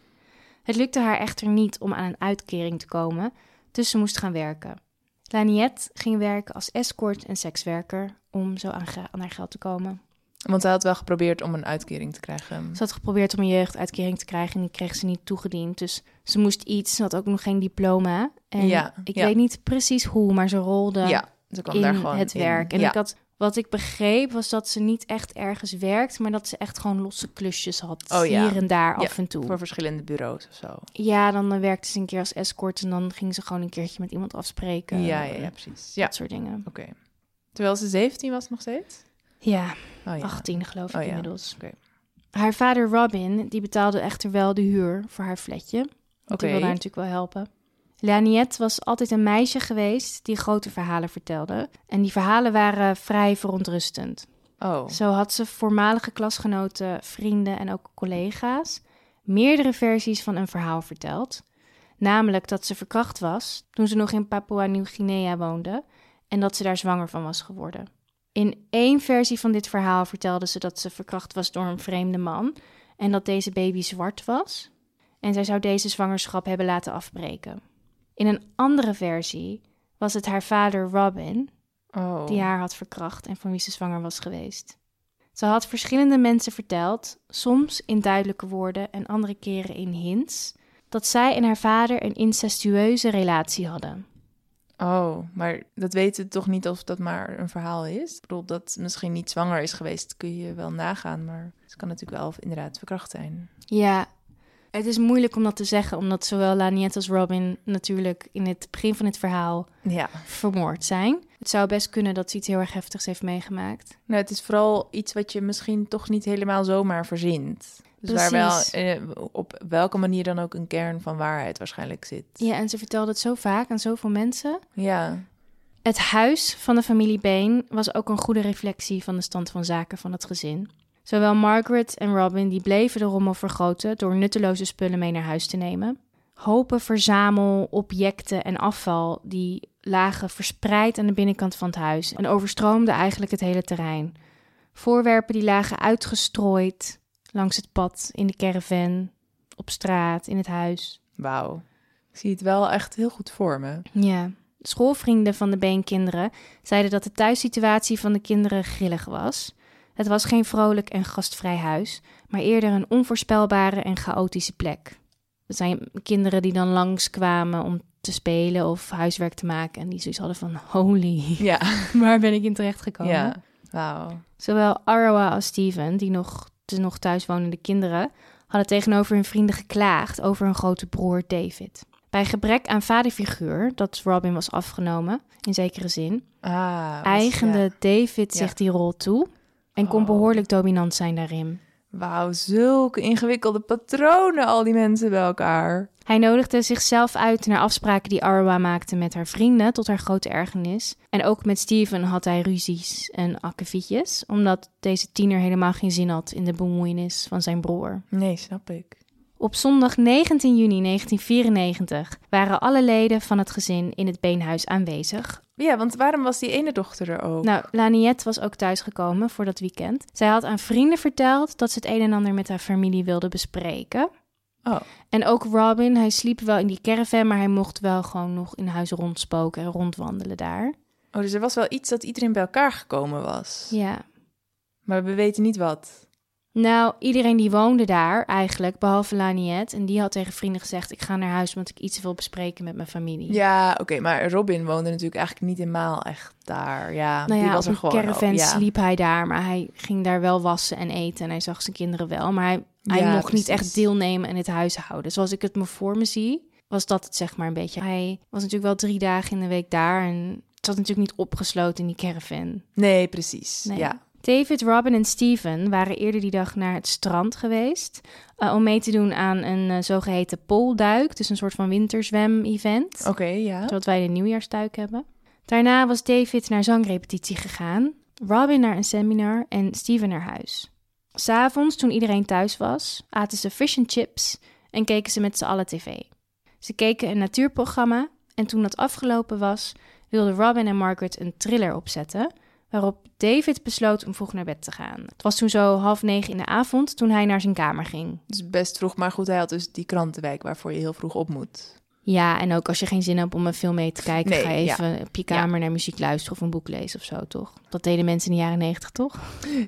Het lukte haar echter niet om aan een uitkering te komen, dus ze moest gaan werken. Laniette ging werken als escort en sekswerker om zo aan, haar geld te komen. Want zij had wel geprobeerd om een uitkering te krijgen. Ze had geprobeerd om een jeugduitkering te krijgen en die kreeg ze niet toegediend. Dus ze moest iets, ze had ook nog geen diploma. En Ja, ik ja. weet niet precies hoe, maar ze rolde Ja, ze kwam in daar gewoon het in. werk. En ik had, wat ik begreep was dat ze niet echt ergens werkt, maar dat ze echt gewoon losse klusjes had. Oh ja. Hier en daar Ja, af en toe. voor verschillende bureaus of zo. Ja, dan eh, werkte ze een keer als escort en dan ging ze gewoon een keertje met iemand afspreken. Ja, ja, ja, precies. Ja, Dat soort dingen. oké. Terwijl ze 17 was nog steeds? Ja, Oh ja. 18 geloof ik Oh inmiddels. oké. Haar vader Robin, die betaalde echter wel de huur voor haar flatje. Want Oké. die wilde haar natuurlijk wel helpen. Laniette was altijd een meisje geweest die grote verhalen vertelde. En die verhalen waren vrij verontrustend. Oh, Zo had ze voormalige klasgenoten, vrienden en ook collega's meerdere versies van een verhaal verteld. Namelijk dat ze verkracht was toen ze nog in Papua Nieuw-Guinea woonde en dat ze daar zwanger van was geworden. In één versie van dit verhaal vertelde ze dat ze verkracht was door een vreemde man en dat deze baby zwart was. En zij zou deze zwangerschap hebben laten afbreken. In een andere versie was het haar vader Robin oh. die haar had verkracht en van wie ze zwanger was geweest. Ze had verschillende mensen verteld, soms in duidelijke woorden en andere keren in hints, dat zij en haar vader een incestueuze relatie hadden. Oh, maar dat weten we toch niet of dat maar een verhaal is? Ik bedoel, dat misschien niet zwanger is geweest, kun je wel nagaan. Maar ze kan natuurlijk wel inderdaad verkracht zijn. Ja, het is moeilijk om dat te zeggen, omdat zowel Laniette als Robin natuurlijk in het begin van het verhaal Ja. vermoord zijn. Het zou best kunnen dat ze iets heel erg heftigs heeft meegemaakt. Nou, het is vooral iets wat je misschien toch niet helemaal zomaar verzint. Dus waar wel Precies. eh, op welke manier dan ook een kern van waarheid waarschijnlijk zit. Ja, en ze vertelde het zo vaak aan zoveel mensen. Ja. Het huis van de familie Bain was ook een goede reflectie van de stand van zaken van het gezin. Zowel Margaret en Robin die bleven de rommel vergroten door nutteloze spullen mee naar huis te nemen. Hopen verzamel, objecten en afval die lagen verspreid aan de binnenkant van het huis en overstroomden eigenlijk het hele terrein. Voorwerpen die lagen uitgestrooid langs het pad, in de caravan, op straat, in het huis. Wauw. Ik zie het wel echt heel goed voor me. Ja. Schoolvrienden van de Been-kinderen zeiden dat de thuissituatie van de kinderen grillig was. Het was geen vrolijk en gastvrij huis, maar eerder een onvoorspelbare en chaotische plek. Het zijn kinderen die dan langskwamen om te spelen of huiswerk te maken en die zoiets hadden van holy, Ja. waar ben ik in terecht gekomen? Ja. Wauw. Zowel Arawa als Steven, die nog, de nog thuis wonende kinderen, hadden tegenover hun vrienden geklaagd over hun grote broer David. Bij gebrek aan vaderfiguur, dat Robin was afgenomen, in zekere zin, Ah. was- eigende ja. David Ja. zich die rol toe en kon Oh. behoorlijk dominant zijn daarin. Wauw, zulke ingewikkelde patronen, al die mensen bij elkaar. Hij nodigde zichzelf uit naar afspraken die Arawa maakte met haar vrienden, tot haar grote ergernis. En ook met Steven had hij ruzies en akkefietjes, omdat deze tiener helemaal geen zin had in de bemoeienis van zijn broer. Nee, snap ik. Op zondag 19 juni 1994 waren alle leden van het gezin in het beenhuis aanwezig. Ja, want waarom was die ene dochter er ook? Nou, Laniette was ook thuisgekomen voor dat weekend. Zij had aan vrienden verteld dat ze het een en ander met haar familie wilde bespreken. Oh. En ook Robin, hij sliep wel in die caravan, maar hij mocht wel gewoon nog in huis rondspoken en rondwandelen daar. oh, dus er was wel iets dat iedereen bij elkaar gekomen was. Ja. Maar we weten niet wat. Nou, iedereen die woonde daar eigenlijk, behalve Laniette. En die had tegen vrienden gezegd, ik ga naar huis, want ik iets wil bespreken met mijn familie. Ja, oké, maar Robin woonde natuurlijk eigenlijk niet helemaal echt daar. Ja, Nou die was er een gewoon. caravan ja. sliep hij daar, maar hij ging daar wel wassen en eten. En hij zag zijn kinderen wel, maar hij, hij Ja, mocht niet echt deelnemen in het huishouden. Zoals ik het me voor me zie, was dat het zeg maar een beetje. Hij was natuurlijk wel drie dagen in de week daar en zat natuurlijk niet opgesloten in die caravan. Nee, precies. Nee. Ja. David, Robin en Steven waren eerder die dag naar het strand geweest eh, om mee te doen aan een eh, zogeheten poolduik, dus een soort van winterzwem-event. Oké, ja. Zoals wij de nieuwjaarstuik hebben. Daarna was David naar zangrepetitie gegaan, Robin naar een seminar en Steven naar huis. S'avonds, toen iedereen thuis was, aten ze fish and chips en keken ze met z'n allen tv. Ze keken een natuurprogramma en toen dat afgelopen was, wilden Robin en Margaret een thriller opzetten, waarop David besloot om vroeg naar bed te gaan. Het was toen zo half negen in de avond toen hij naar zijn kamer ging. Dus best vroeg, maar goed, hij had dus die krantenwijk waarvoor je heel vroeg op moet. Ja, en ook als je geen zin hebt om een film mee te kijken, Nee, ga je even op je kamer naar muziek luisteren of een boek lezen of zo, toch? Dat deden mensen in de jaren negentig, toch?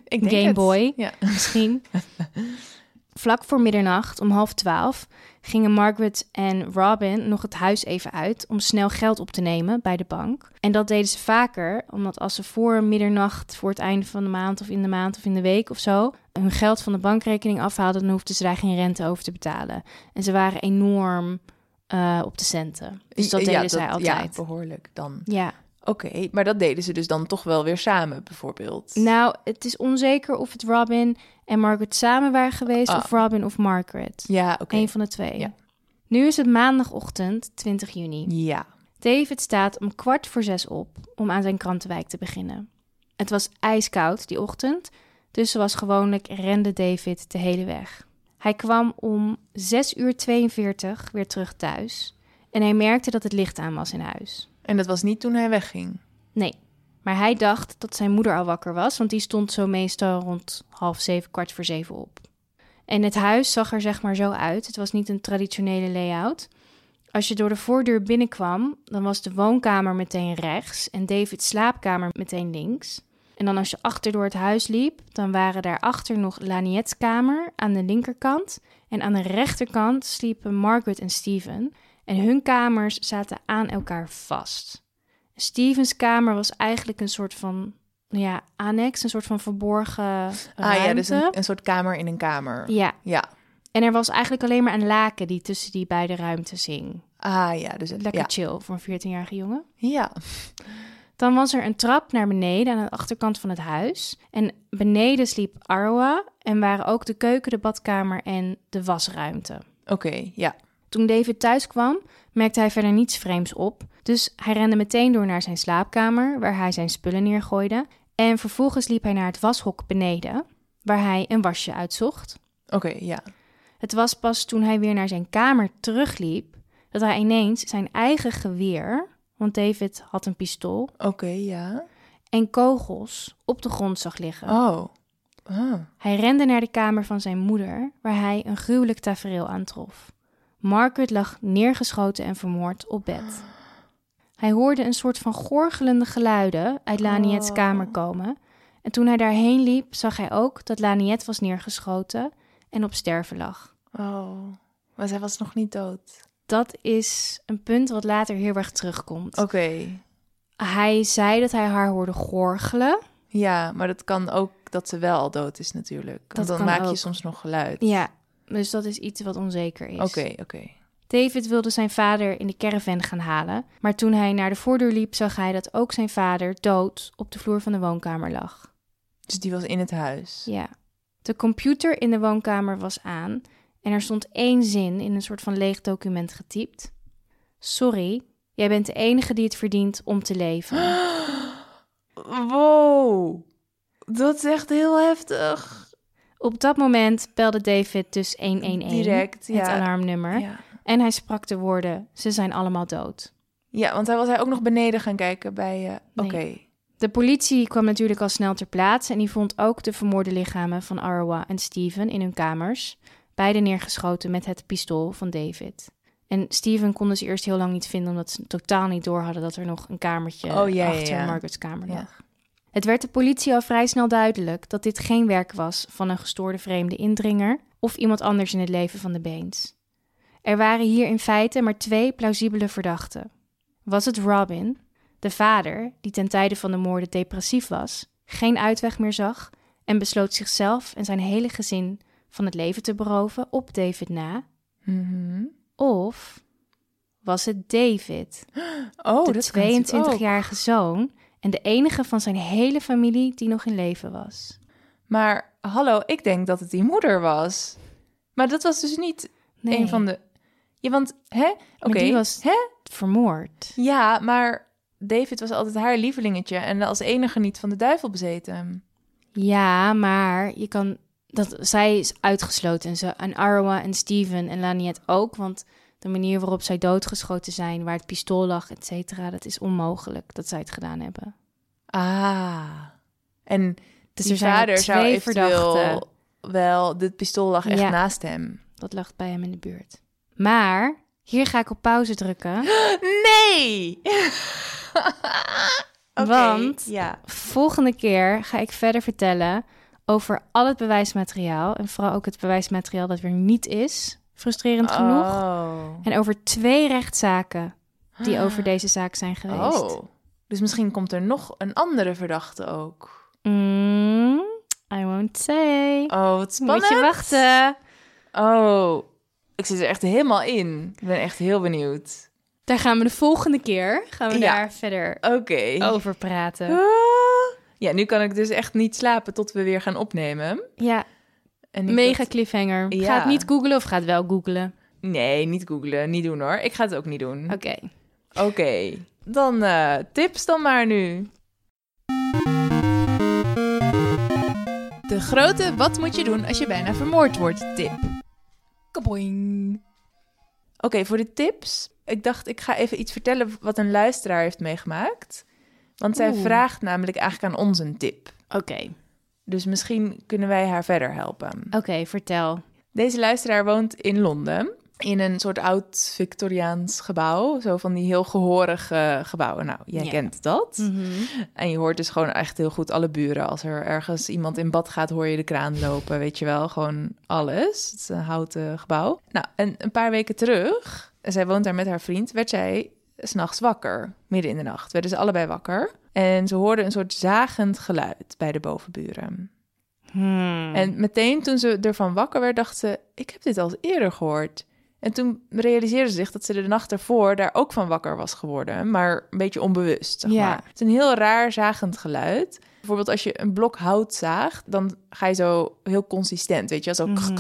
Ik denk Game het. Boy. Ja. Misschien. Vlak voor middernacht, om half twaalf, gingen Margaret en Robin nog het huis even uit om snel geld op te nemen bij de bank. En dat deden ze vaker, omdat als ze voor middernacht, voor het einde van de maand of in de maand of in de week of zo, hun geld van de bankrekening afhaalden, dan hoefden ze daar geen rente over te betalen. En ze waren enorm eh, op de centen. Dus dat Ja, deden zij altijd. Ja, behoorlijk dan. Ja. Oké, maar dat deden ze dus dan toch wel weer samen, bijvoorbeeld. Nou, het is onzeker of het Robin en Margaret samen waren geweest Ah. of Robin of Margaret. ja, oké. Eén van de twee. Ja. Nu is het maandagochtend 20 juni. Ja. David staat om kwart voor zes op om aan zijn krantenwijk te beginnen. Het was ijskoud die ochtend, dus zoals gewoonlijk rende David de hele weg. Hij kwam om 6 uur 42 weer terug thuis en hij merkte dat het licht aan was in huis. En dat was niet toen hij wegging. Nee, maar hij dacht dat zijn moeder al wakker was, want die stond zo meestal rond half zeven, kwart voor zeven op. En het huis zag er zeg maar zo uit. Het was niet een traditionele layout. Als je door de voordeur binnenkwam, dan was de woonkamer meteen rechts en David's slaapkamer meteen links. En dan als je achter door het huis liep, dan waren daarachter nog Laniette's kamer aan de linkerkant. En aan de rechterkant sliepen Margaret en Steven. En hun kamers zaten aan elkaar vast. Stevens kamer was eigenlijk een soort van ja, annex, een soort van verborgen ruimte. Ah ja, dus een, een soort kamer in een kamer. Ja, Ja. en er was eigenlijk alleen maar een laken die tussen die beide ruimtes hing. Ah ja, dus het, Lekker ja. chill voor een 14-jarige jongen. Ja. Dan was er een trap naar beneden aan de achterkant van het huis. En beneden sliep Arwa en waren ook de keuken, de badkamer en de wasruimte. Oké, ja. Toen David thuis kwam, merkte hij verder niets vreemds op. Dus hij rende meteen door naar zijn slaapkamer, waar hij zijn spullen neergooide. En vervolgens liep hij naar het washok beneden, waar hij een wasje uitzocht. Oké, ja. Het was pas toen hij weer naar zijn kamer terugliep dat hij ineens zijn eigen geweer, want David had een pistool, Oké, ja. en kogels op de grond zag liggen. Oh. Ah. Hij rende naar de kamer van zijn moeder, waar hij een gruwelijk tafereel aantrof. Margaret lag neergeschoten en vermoord op bed. Hij hoorde een soort van gorgelende geluiden uit Laniet's Oh. kamer komen. En toen hij daarheen liep, zag hij ook dat Laniet was neergeschoten en op sterven lag. Oh. Maar zij was nog niet dood. Dat is een punt wat later heel erg terugkomt. Oké. Hij zei dat hij haar hoorde gorgelen. Ja, maar dat kan ook dat ze wel al dood is natuurlijk. Dat Want dan maak je ook. soms nog geluid. Ja, dus dat is iets wat onzeker is. Oké, oké. David wilde zijn vader in de caravan gaan halen, maar toen hij naar de voordeur liep, zag hij dat ook zijn vader dood op de vloer van de woonkamer lag. Dus die was in het huis. Ja. De computer in de woonkamer was aan en er stond één zin in een soort van leeg document getypt. Sorry, jij bent de enige die het verdient om te leven. Wow. Dat is echt heel heftig. Op dat moment belde David dus 111, Direct, het ja. alarmnummer, Ja. en hij sprak de woorden: ze zijn allemaal dood. Ja, want hij was hij ook nog beneden gaan kijken bij... eh Nee. Oké. De politie kwam natuurlijk al snel ter plaatse en die vond ook de vermoorde lichamen van Arwa en Steven in hun kamers, beide neergeschoten met het pistool van David. En Steven konden ze eerst heel lang niet vinden omdat ze totaal niet door hadden dat er nog een kamertje Oh, ja, achter ja. Margaret's kamer lag. Het werd de politie al vrij snel duidelijk dat dit geen werk was van een gestoorde vreemde indringer of iemand anders in het leven van de Baines. Er waren hier in feite maar twee plausibele verdachten. Was het Robin, de vader, die ten tijde van de moorden depressief was, geen uitweg meer zag en besloot zichzelf en zijn hele gezin van het leven te beroven op David na? Mhm. Of was het David, Oh, de dat kan natuurlijk ook. 22-jarige zoon en de enige van zijn hele familie die nog in leven was? Maar hallo, ik denk dat het die moeder was. Maar dat was dus niet Nee, een van de... Ja, want, hè? Oké, die was- hè? vermoord. Ja, maar David was altijd haar lievelingetje en als enige niet van de duivel bezeten. Ja, maar je kan dat zij is uitgesloten en zo en Arwa en Steven en Laniet ook, want de manier waarop zij doodgeschoten zijn, waar het pistool lag, et cetera, dat is onmogelijk dat zij het gedaan hebben. Ah. En Dus die er zijn vader zou twee eventueel verdachten. wel... Dit pistool lag echt Ja. naast hem. Dat lag bij hem in de buurt. Maar hier ga ik op pauze drukken, Nee! Want- Ja. volgende keer ga ik verder vertellen over al het bewijsmateriaal en vooral ook het bewijsmateriaal dat er niet is, frustrerend genoeg, Oh. en over twee rechtszaken die over deze zaak zijn geweest. Oh. Dus misschien komt er nog een andere verdachte ook. Mm, I won't say. Oh, wat spannend. Moet je wachten. Oh, ik zit er echt helemaal in. Ik ben echt heel benieuwd. Daar gaan we de volgende keer gaan we Ja. daar verder over praten. Ah. Ja, nu kan ik dus echt niet slapen tot we weer gaan opnemen. Ja, En mega cliffhanger. Ja. Ga het niet googlen of ga het wel googlen? Nee, niet googlen. Niet doen hoor. Ik ga het ook niet doen. Oké. Oké. Dan eh, tips dan maar nu. De grote wat moet je doen als je bijna vermoord wordt tip. Kaboing. Oké, voor de tips. Ik dacht, ik ga even iets vertellen wat een luisteraar heeft meegemaakt. Want zij Oeh. vraagt namelijk eigenlijk aan ons een tip. Oké. Dus misschien kunnen wij haar verder helpen. Oké, vertel. Deze luisteraar woont in Londen. In een soort oud Victoriaans gebouw. Zo van die heel gehorige gebouwen. Nou, jij kent dat. Mhm. En je hoort dus gewoon echt heel goed alle buren. Als er ergens iemand in bad gaat, hoor je de kraan lopen. Weet je wel, gewoon alles. Het is een houten gebouw. Nou, en een paar weken terug, zij woont daar met haar vriend, werd zij s'nachts wakker. Midden in de nacht werden ze allebei wakker. En ze hoorden een soort zagend geluid bij de bovenburen. Hmm. En meteen toen ze ervan wakker werd, dacht ze: Ik heb dit al eerder gehoord. En toen realiseerde ze zich dat ze de nacht ervoor daar ook van wakker was geworden, maar een beetje onbewust. Zeg Ja. maar. Het is een heel raar zagend geluid. Bijvoorbeeld als je een blok hout zaagt, dan ga je zo heel consistent, weet je, zo. Mhm.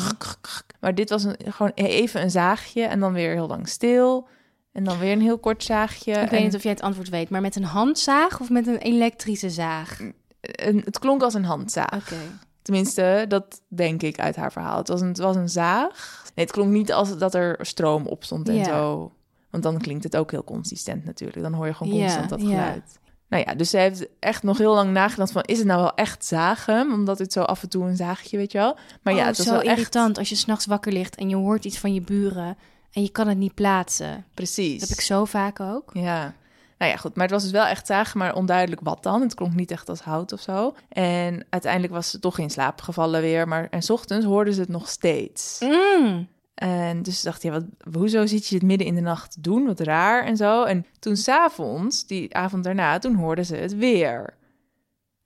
Maar dit was een, gewoon even een zaagje en dan weer heel lang stil. En dan weer een heel kort zaagje. Ik weet niet of jij het antwoord weet, maar met een handzaag of met een elektrische zaag? en het klonk als een handzaag. Oké. Tenminste, dat denk ik uit haar verhaal. Het was een, het was een zaag. Nee, het klonk niet als dat er stroom op stond en Ja. zo. Want dan klinkt het ook heel consistent natuurlijk. Dan hoor je gewoon Ja, constant dat ja. geluid. Nou ja, dus ze heeft echt nog heel lang nagedacht van... is het nou wel echt zagen? Omdat het zo af en toe een zaagje, weet je wel. Maar ja, Oh, het was zo wel echt... irritant als je s'nachts wakker ligt en je hoort iets van je buren en je kan het niet plaatsen. Precies. Dat heb ik zo vaak ook. Ja. Nou ja, goed. Maar het was dus wel echt zagen, maar onduidelijk wat dan. Het klonk niet echt als hout of zo. En uiteindelijk was ze toch in slaap gevallen weer. Maar en 's ochtends hoorden ze het nog steeds. Mm. En dus dacht je, wat, hoezo zit je het midden in de nacht te doen? Wat raar en zo. En toen s'avonds, die avond daarna, toen hoorden ze het weer.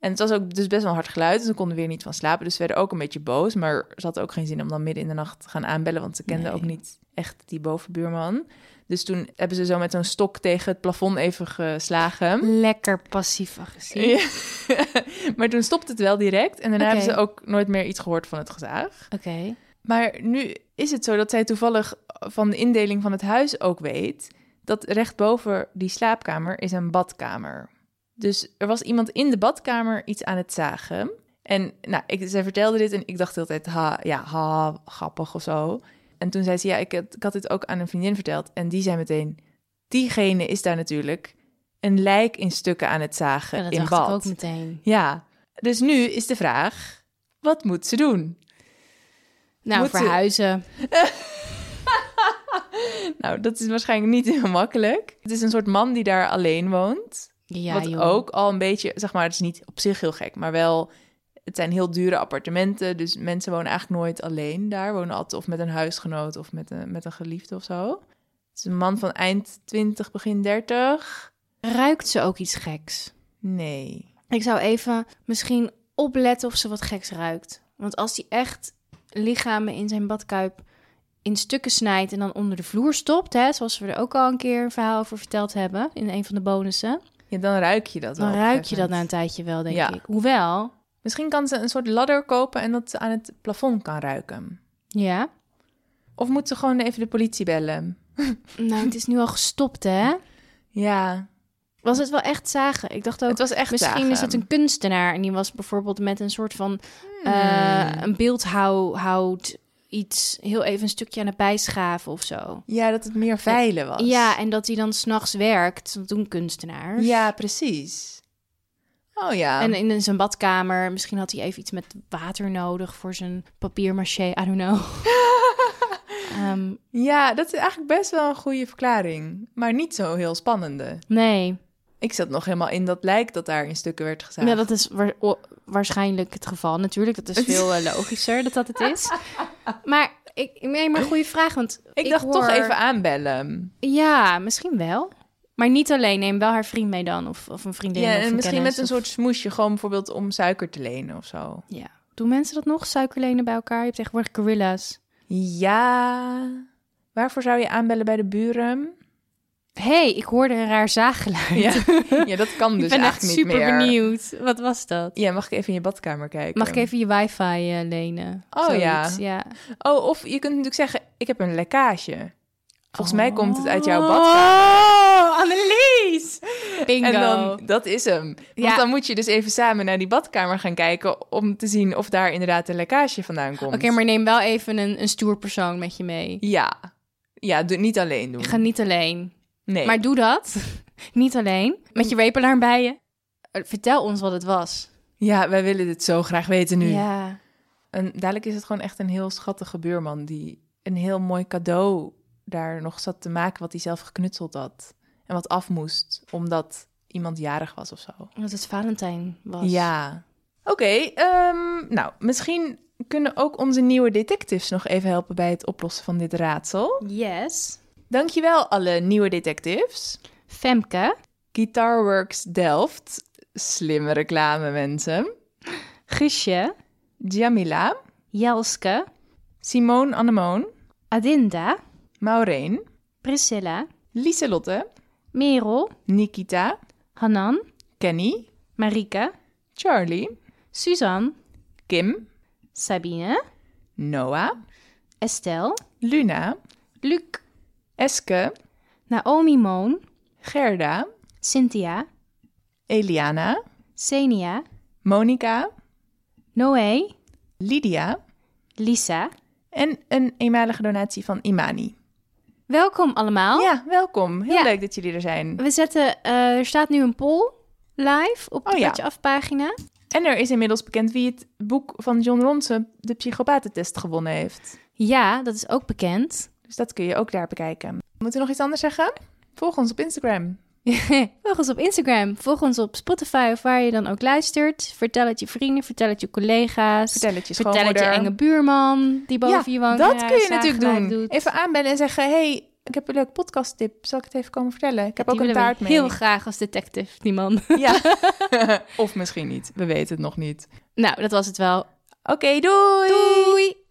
En het was ook dus best wel hard geluid, dus ze konden weer niet van slapen. Dus ze werden ook een beetje boos, maar ze had ook geen zin om dan midden in de nacht te gaan aanbellen, want ze kenden Nee. ook niet echt die bovenbuurman. Dus toen hebben ze zo met zo'n stok tegen het plafond even geslagen. Lekker passief-agressief. Ja. maar toen stopte het wel direct en daarna hebben ze ook nooit meer iets gehoord van het gezaag. Oké. Maar nu is het zo dat zij toevallig van de indeling van het huis ook weet dat recht boven die slaapkamer is een badkamer. Dus er was iemand in de badkamer iets aan het zagen. En nou, ik, zij vertelde dit en ik dacht de hele tijd, ha, ja, ha, grappig of zo. En toen zei ze, ja, ik, had- ik had dit ook aan een vriendin verteld. En die zei meteen, diegene is daar natuurlijk een lijk in stukken aan het zagen Ja, dat in dacht bad. ik ook meteen. Ja, dus nu is de vraag, wat moet ze doen? Nou, Moet ze- verhuizen. Nou, dat is waarschijnlijk niet heel makkelijk. Het is een soort man die daar alleen woont. Ja, wat joh. ook al een beetje, zeg maar, het is niet op zich heel gek, maar wel, het zijn heel dure appartementen. Dus mensen wonen eigenlijk nooit alleen daar. Wonen altijd of met een huisgenoot of met een, met een geliefde of zo. Het is een man van eind 20, begin 30. Ruikt ze ook iets geks? Nee. Ik zou even misschien opletten of ze wat geks ruikt. Want als hij echt lichamen in zijn badkuip in stukken snijdt en dan onder de vloer stopt, hè, zoals we er ook al een keer een verhaal over verteld hebben in een van de bonussen, Ja, dan ruik je dat wel. dan ruik je dat na een tijdje wel, denk Ja. ik. Hoewel, Misschien kan ze een soort ladder kopen en dat ze aan het plafond kan ruiken. ja, Of moet ze gewoon even de politie bellen? nou, het is nu al gestopt, hè? Ja, Was het wel echt zagen? Ik dacht ook, het was echt misschien zagen. is het een kunstenaar en die was bijvoorbeeld met een soort van eh, Hmm. een beeldhoud iets heel even een stukje aan het bijschaven of zo. Ja, dat het meer veilen was. Ja, en dat hij dan s'nachts werkt. Dat doen kunstenaars. Ja, precies. Oh ja. En in zijn badkamer, misschien had hij even iets met water nodig voor zijn papier-maché, I don't know. Ehm, ja, dat is eigenlijk best wel een goede verklaring. Maar niet zo heel spannende. nee, Ik zat nog helemaal in dat lijk dat daar in stukken werd gezaagd. ja, dat is wa- o- waarschijnlijk het geval natuurlijk. Dat is veel eh, logischer dat dat het is. Maar, ik, nee, maar goede vraag, want ik dacht toch even aanbellen. Ja, misschien wel. Maar niet alleen, neem wel haar vriend mee dan, of, of een vriendin Ja, of en misschien met een of- soort smoesje, gewoon bijvoorbeeld om suiker te lenen of zo. Ja. Doen mensen dat nog, suikerlenen bij elkaar? Je hebt tegenwoordig gorilla's. Ja. Waarvoor zou je aanbellen bij de buren? Hey, ik hoorde een raar zaaggeluid. Ja, ja dat kan dus ik ben echt niet super meer. benieuwd. Wat was dat? Ja, mag ik even in je badkamer kijken? Mag ik even je wifi eh, lenen? Oh, Zoiets, ja. ja. Oh, of je kunt natuurlijk zeggen, ik heb een lekkage. Volgens mij komt het uit jouw Oh, badkamer. Annelies! Bingo. En dan, dat is hem. Want Ja. dan moet je dus even samen naar die badkamer gaan kijken... om te zien of daar inderdaad een lekkage vandaan komt. Oké, maar neem wel even een, een stoer persoon met je mee. Ja. Ja, doe, niet alleen doen. Ik ga niet alleen. Nee. Maar doe dat. niet alleen. Met je weepelaar bij je. Eh, Vertel ons wat het was. Ja, wij willen dit zo graag weten nu. Ja. En dadelijk is het gewoon echt een heel schattige buurman... die een heel mooi cadeau daar nog zat te maken... wat hij zelf geknutseld had. En wat af moest, omdat iemand jarig was of zo. Dat het Valentijn was. Ja. Oké, ehm, nou, misschien kunnen ook onze nieuwe detectives nog even helpen bij het oplossen van dit raadsel. Yes. Dankjewel alle nieuwe detectives. Femke. Guitarworks Delft, slimme reclame mensen. Guusje. Jamila, Jelske. Simone Anemoon, Adinda. Maureen, Priscilla, Lieselotte, Merel, Nikita, Hanan, Kenny, Marika, Charlie, Suzanne, Kim, Sabine, Noah, Estelle, Luna, Luc, Eske, Naomi Moon, Gerda, Cynthia, Eliana, Senia, Monica, Noé, Lydia Lisa. en een eenmalige donatie van Imani. Welkom allemaal. Ja, welkom. Heel Ja. leuk dat jullie er zijn. We zetten, eh, er staat nu een poll live op de Oh ja. Patje Af pagina. En er is inmiddels bekend wie het boek van John Ronson, de psychopatentest, gewonnen heeft. Ja, dat is ook bekend. Dus dat kun je ook daar bekijken. Moeten we nog iets anders zeggen? Volg ons op Instagram. Volg ons op Instagram, volg ons op Spotify of waar je dan ook luistert. Vertel het je vrienden, vertel het je collega's. Vertel het je Vertel het je enge buurman die boven je woont. dat kun je natuurlijk doen. Doet. Even aanbellen en zeggen... hey, ik heb een leuk podcasttip. Zal ik het even komen vertellen? Ik heb Die ook een taart mee. heel graag als detective, die man. Ja. of misschien niet. We weten het nog niet. nou, dat was het wel. Oké, doei! Doei!